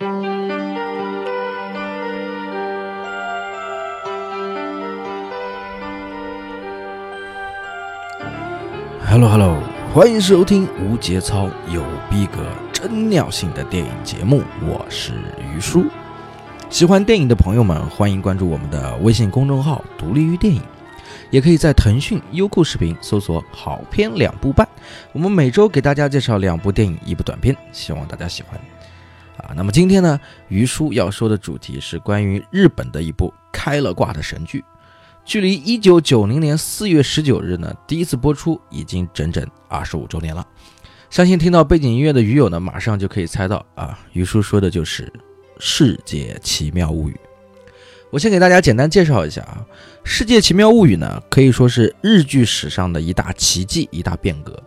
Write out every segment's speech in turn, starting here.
Hello Hello，欢迎收听无节操、有逼格、真尿性的电影节目，我是于叔。喜欢电影的朋友们，欢迎关注我们的微信公众号“独立于电影”，也可以在腾讯、优酷视频搜索“好片两部半”。我们每周给大家介绍两部电影、一部短片，希望大家喜欢。啊，那么今天呢，于叔要说的主题是关于日本的一部开了挂的神剧。距离一九九零年四月十九日呢，第一次播出已经整整二十五周年了。相信听到背景音乐的鱼友呢，马上就可以猜到啊，于叔说的就是《世界奇妙物语》。我先给大家简单介绍一下啊，《世界奇妙物语》呢，可以说是日剧史上的一大奇迹、一大变革。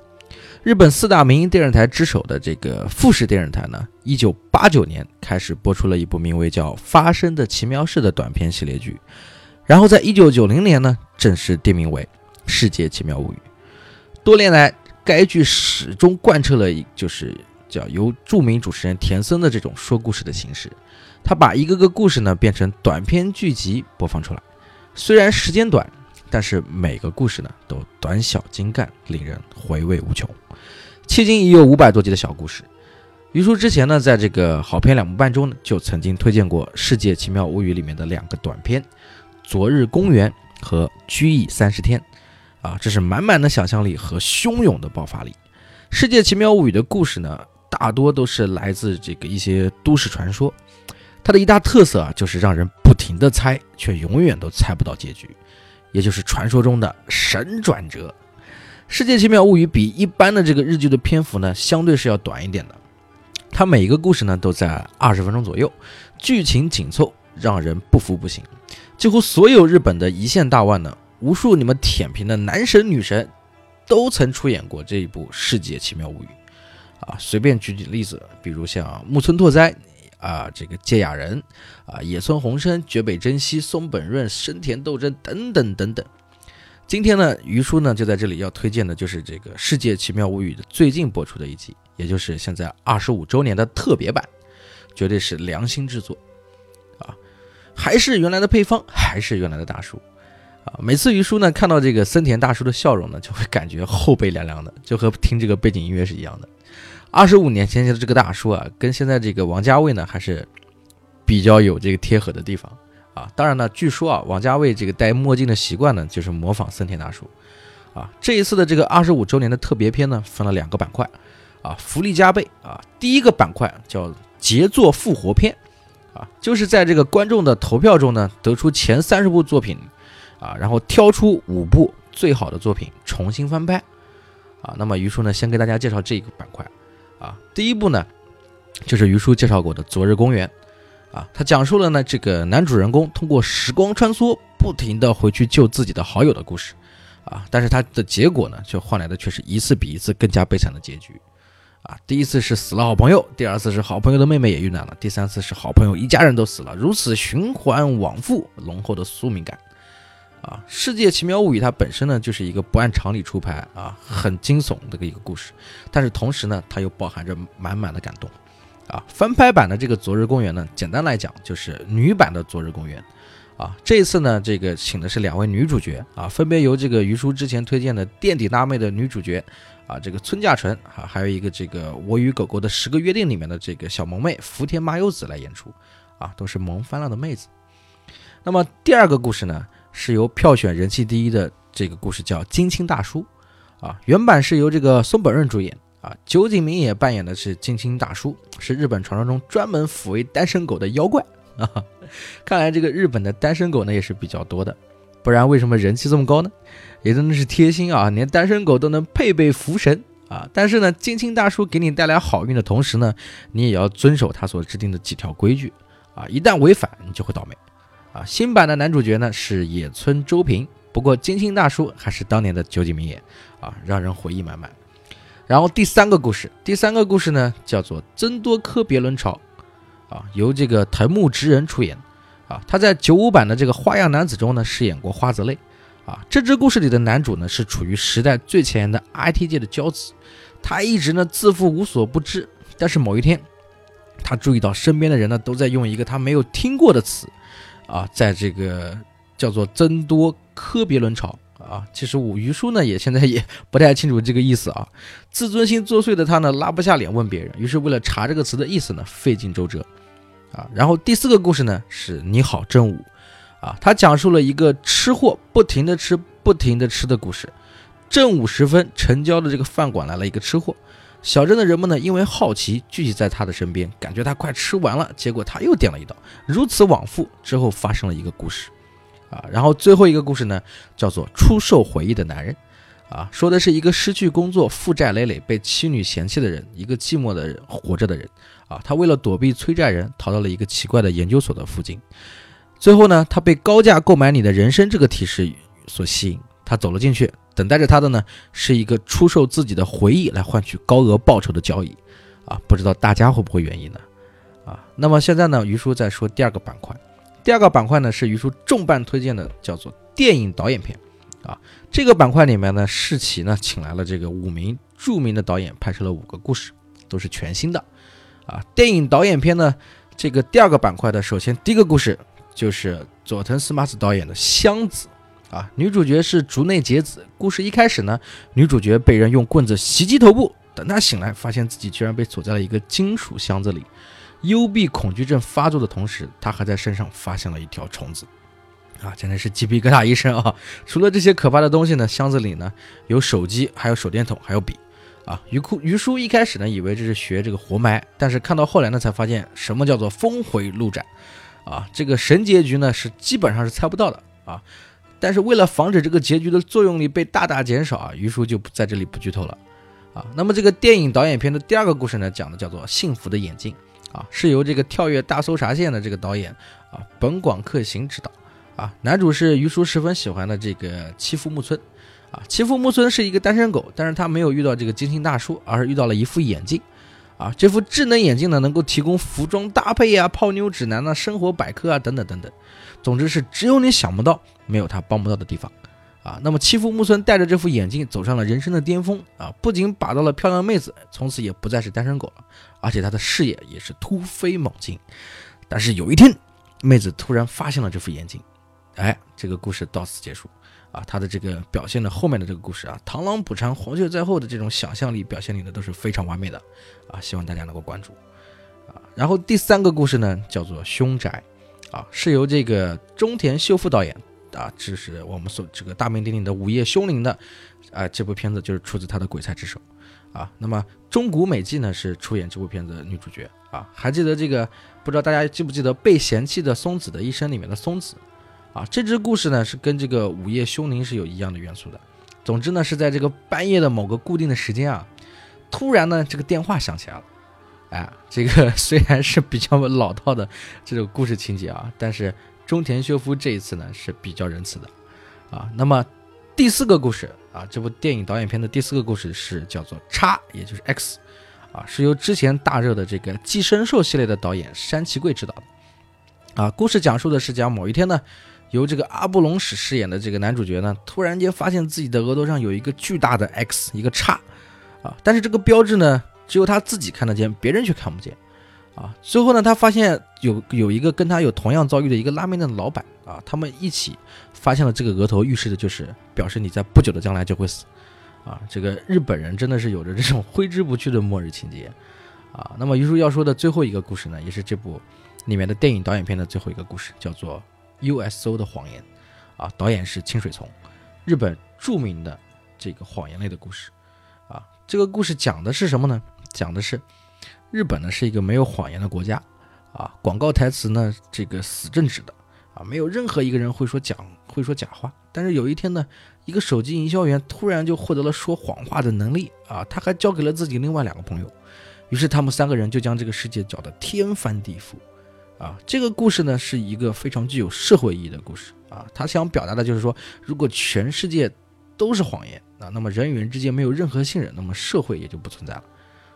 日本四大民营电视台之首的这个富士电视台呢，一九八九年开始播出了一部名为叫《发生的奇妙事》的短片系列剧。然后，在一九九零年呢，正式定名为《世界奇妙物语》。多年来，该剧始终贯彻了一就是叫由著名主持人田森的这种说故事的形式。他把一个个故事呢变成短篇剧集播放出来。虽然时间短，但是每个故事呢都短小精干，令人回味无穷。迄今已有五百多集的小故事。于叔之前呢，在这个好片两部半中呢，就曾经推荐过《世界奇妙物语》里面的两个短片。昨日公园和居易三十天，啊，这是满满的想象力和汹涌的爆发力。世界奇妙物语的故事呢，大多都是来自这个一些都市传说。它的一大特色啊，就是让人不停的猜，却永远都猜不到结局，也就是传说中的神转折。世界奇妙物语比一般的这个日剧的篇幅呢，相对是要短一点的。它每一个故事呢，都在二十分钟左右，剧情紧凑，让人不服不行。几乎所有日本的一线大腕呢，无数你们舔屏的男神女神，都曾出演过这一部《世界奇妙物语》啊。随便举举例子，比如像木村拓哉啊，这个芥雅人啊，野村弘生、绝北真希、松本润、生田斗真等等等等。今天呢，于叔呢就在这里要推荐的就是这个《世界奇妙物语》的最近播出的一集，也就是现在二十五周年的特别版，绝对是良心制作啊。还是原来的配方，还是原来的大叔，啊！每次于叔呢看到这个森田大叔的笑容呢，就会感觉后背凉凉的，就和听这个背景音乐是一样的。二十五年前的这个大叔啊，跟现在这个王家卫呢，还是比较有这个贴合的地方啊。当然呢，据说啊，王家卫这个戴墨镜的习惯呢，就是模仿森田大叔啊。这一次的这个二十五周年的特别篇呢，分了两个板块啊，福利加倍啊。第一个板块叫杰作复活篇。啊，就是在这个观众的投票中呢，得出前三十部作品，啊，然后挑出五部最好的作品重新翻拍，啊，那么于叔呢，先给大家介绍这个板块，啊，第一部呢，就是于叔介绍过的《昨日公园》，啊，他讲述了呢这个男主人公通过时光穿梭，不停的回去救自己的好友的故事，啊，但是他的结果呢，却换来的却是一次比一次更加悲惨的结局。啊，第一次是死了好朋友，第二次是好朋友的妹妹也遇难了，第三次是好朋友一家人都死了，如此循环往复，浓厚的宿命感。啊，《世界奇妙物语》它本身呢就是一个不按常理出牌啊，很惊悚的一个故事，但是同时呢，它又包含着满满的感动。啊，翻拍版的这个《昨日公园》呢，简单来讲就是女版的《昨日公园》。啊，这一次呢，这个请的是两位女主角啊，分别由这个于叔之前推荐的垫底辣妹的女主角。啊，这个村架纯啊，还有一个这个《我与狗狗的十个约定》里面的这个小萌妹福田麻由子来演出，啊，都是萌翻了的妹子。那么第二个故事呢，是由票选人气第一的这个故事叫《金青大叔》，啊，原版是由这个松本润主演，啊，酒井明也扮演的是金青大叔，是日本传说中专门抚慰单身狗的妖怪啊。看来这个日本的单身狗呢也是比较多的，不然为什么人气这么高呢？也真的是贴心啊，连单身狗都能配备福神啊！但是呢，金青大叔给你带来好运的同时呢，你也要遵守他所制定的几条规矩啊！一旦违反，你就会倒霉啊！新版的男主角呢是野村周平，不过金星大叔还是当年的酒井明也啊，让人回忆满满。然后第三个故事，第三个故事呢叫做增多科别伦朝啊，由这个藤木直人出演啊，他在九五版的这个花样男子中呢饰演过花泽类。啊，这支故事里的男主呢是处于时代最前沿的 IT 界的骄子，他一直呢自负无所不知，但是某一天，他注意到身边的人呢都在用一个他没有听过的词，啊，在这个叫做增多科别伦巢啊。其实我于叔呢也现在也不太清楚这个意思啊。自尊心作祟的他呢拉不下脸问别人，于是为了查这个词的意思呢费尽周折，啊。然后第四个故事呢是你好正午，啊，他讲述了一个吃货不停的吃不停的吃的故事。正午时分，城郊的这个饭馆来了一个吃货。小镇的人们呢，因为好奇聚集在他的身边，感觉他快吃完了，结果他又点了一道，如此往复之后，发生了一个故事，啊，然后最后一个故事呢，叫做出售回忆的男人，啊，说的是一个失去工作、负债累累、被妻女嫌弃的人，一个寂寞的人活着的人，啊，他为了躲避催债人，逃到了一个奇怪的研究所的附近，最后呢，他被高价购买你的人生这个提示所吸引。他走了进去，等待着他的呢是一个出售自己的回忆来换取高额报酬的交易，啊，不知道大家会不会愿意呢？啊，那么现在呢，于叔在说第二个板块，第二个板块呢是于叔重磅推荐的，叫做电影导演片，啊，这个板块里面呢，世奇呢请来了这个五名著名的导演，拍摄了五个故事，都是全新的，啊，电影导演片呢，这个第二个板块的，首先第一个故事就是佐藤司马子导演的《箱子》。啊，女主角是竹内结子。故事一开始呢，女主角被人用棍子袭击头部，等她醒来，发现自己居然被锁在了一个金属箱子里。幽闭恐惧症发作的同时，她还在身上发现了一条虫子。啊，真的是鸡皮疙瘩一身啊！除了这些可怕的东西呢，箱子里呢有手机，还有手电筒，还有笔。啊，于库于叔一开始呢以为这是学这个活埋，但是看到后来呢才发现什么叫做峰回路转。啊，这个神结局呢是基本上是猜不到的啊。但是为了防止这个结局的作用力被大大减少啊，于叔就不在这里不剧透了啊。那么这个电影导演片的第二个故事呢，讲的叫做《幸福的眼镜》啊，是由这个跳跃大搜查线的这个导演啊本广克行执导啊。男主是于叔十分喜欢的这个七夫木村啊。七夫木村是一个单身狗，但是他没有遇到这个金星大叔，而是遇到了一副眼镜啊。这副智能眼镜呢，能够提供服装搭配啊、泡妞指南啊、生活百科啊等等等等。总之是只有你想不到，没有他帮不到的地方，啊，那么欺负木村戴着这副眼镜走上了人生的巅峰啊，不仅把到了漂亮妹子，从此也不再是单身狗了，而且他的事业也是突飞猛进。但是有一天，妹子突然发现了这副眼镜，哎，这个故事到此结束啊。他的这个表现的后面的这个故事啊，螳螂捕蝉，黄雀在后的这种想象力表现力呢，都是非常完美的啊，希望大家能够关注啊。然后第三个故事呢，叫做凶宅。啊，是由这个中田秀夫导演啊，这是我们所这个大名鼎鼎的《午夜凶铃》的，啊，这部片子就是出自他的《鬼才之手》啊。那么中谷美纪呢是出演这部片子的女主角啊。还记得这个？不知道大家记不记得《被嫌弃的松子的一生》里面的松子啊？这支故事呢是跟这个《午夜凶铃》是有一样的元素的。总之呢是在这个半夜的某个固定的时间啊，突然呢这个电话响起来了。哎，这个 虽然是比较老套的这种故事情节啊，但是中田修夫这一次呢是比较仁慈的啊。那么第四个故事啊，这部电影导演片的第四个故事是叫做叉，也就是 X，啊，是由之前大热的这个寄生兽系列的导演山崎贵执导的啊。故事讲述的是讲某一天呢，由这个阿布隆史饰演的这个男主角呢，突然间发现自己的额头上有一个巨大的 X，一个叉啊，但是这个标志呢。只有他自己看得见，别人却看不见，啊！最后呢，他发现有有一个跟他有同样遭遇的一个拉面店的老板啊，他们一起发现了这个额头，预示的就是表示你在不久的将来就会死，啊！这个日本人真的是有着这种 挥之不去的末日情节，啊！那么于叔要说的最后一个故事呢，也是这部里面的电影导演片的最后一个故事，叫做《USO 的谎言》，啊，导演是清水从，日本著名的这个谎言类的故事，啊，这个故事讲的是什么呢？讲的是，日本呢是一个没有谎言的国家，啊，广告台词呢这个死正直的，啊，没有任何一个人会说讲会说假话。但是有一天呢，一个手机营销员突然就获得了说谎话的能力，啊，他还交给了自己另外两个朋友，于是他们三个人就将这个世界搅得天翻地覆，啊，这个故事呢是一个非常具有社会意义的故事，啊，他想表达的就是说，如果全世界都是谎言，啊，那么人与人之间没有任何信任，那么社会也就不存在了。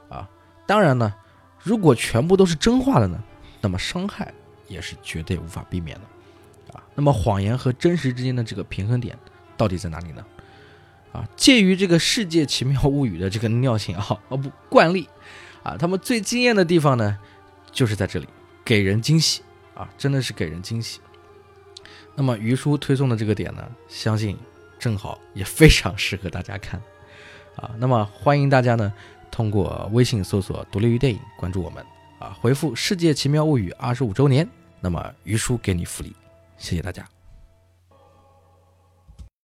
啊，当然呢，如果全部都是真话的呢，那么伤害也是绝对无法避免的，啊，那么谎言和真实之间的这个平衡点到底在哪里呢？啊，介于这个世界奇妙物语的这个尿性啊，哦不惯例，啊，他们最惊艳的地方呢，就是在这里，给人惊喜啊，真的是给人惊喜。那么于叔推送的这个点呢，相信正好也非常适合大家看啊。那么欢迎大家呢通过微信搜索“独立于电影”关注我们啊，回复“世界奇妙物语二十五周年”，那么于叔给你福利，谢谢大家。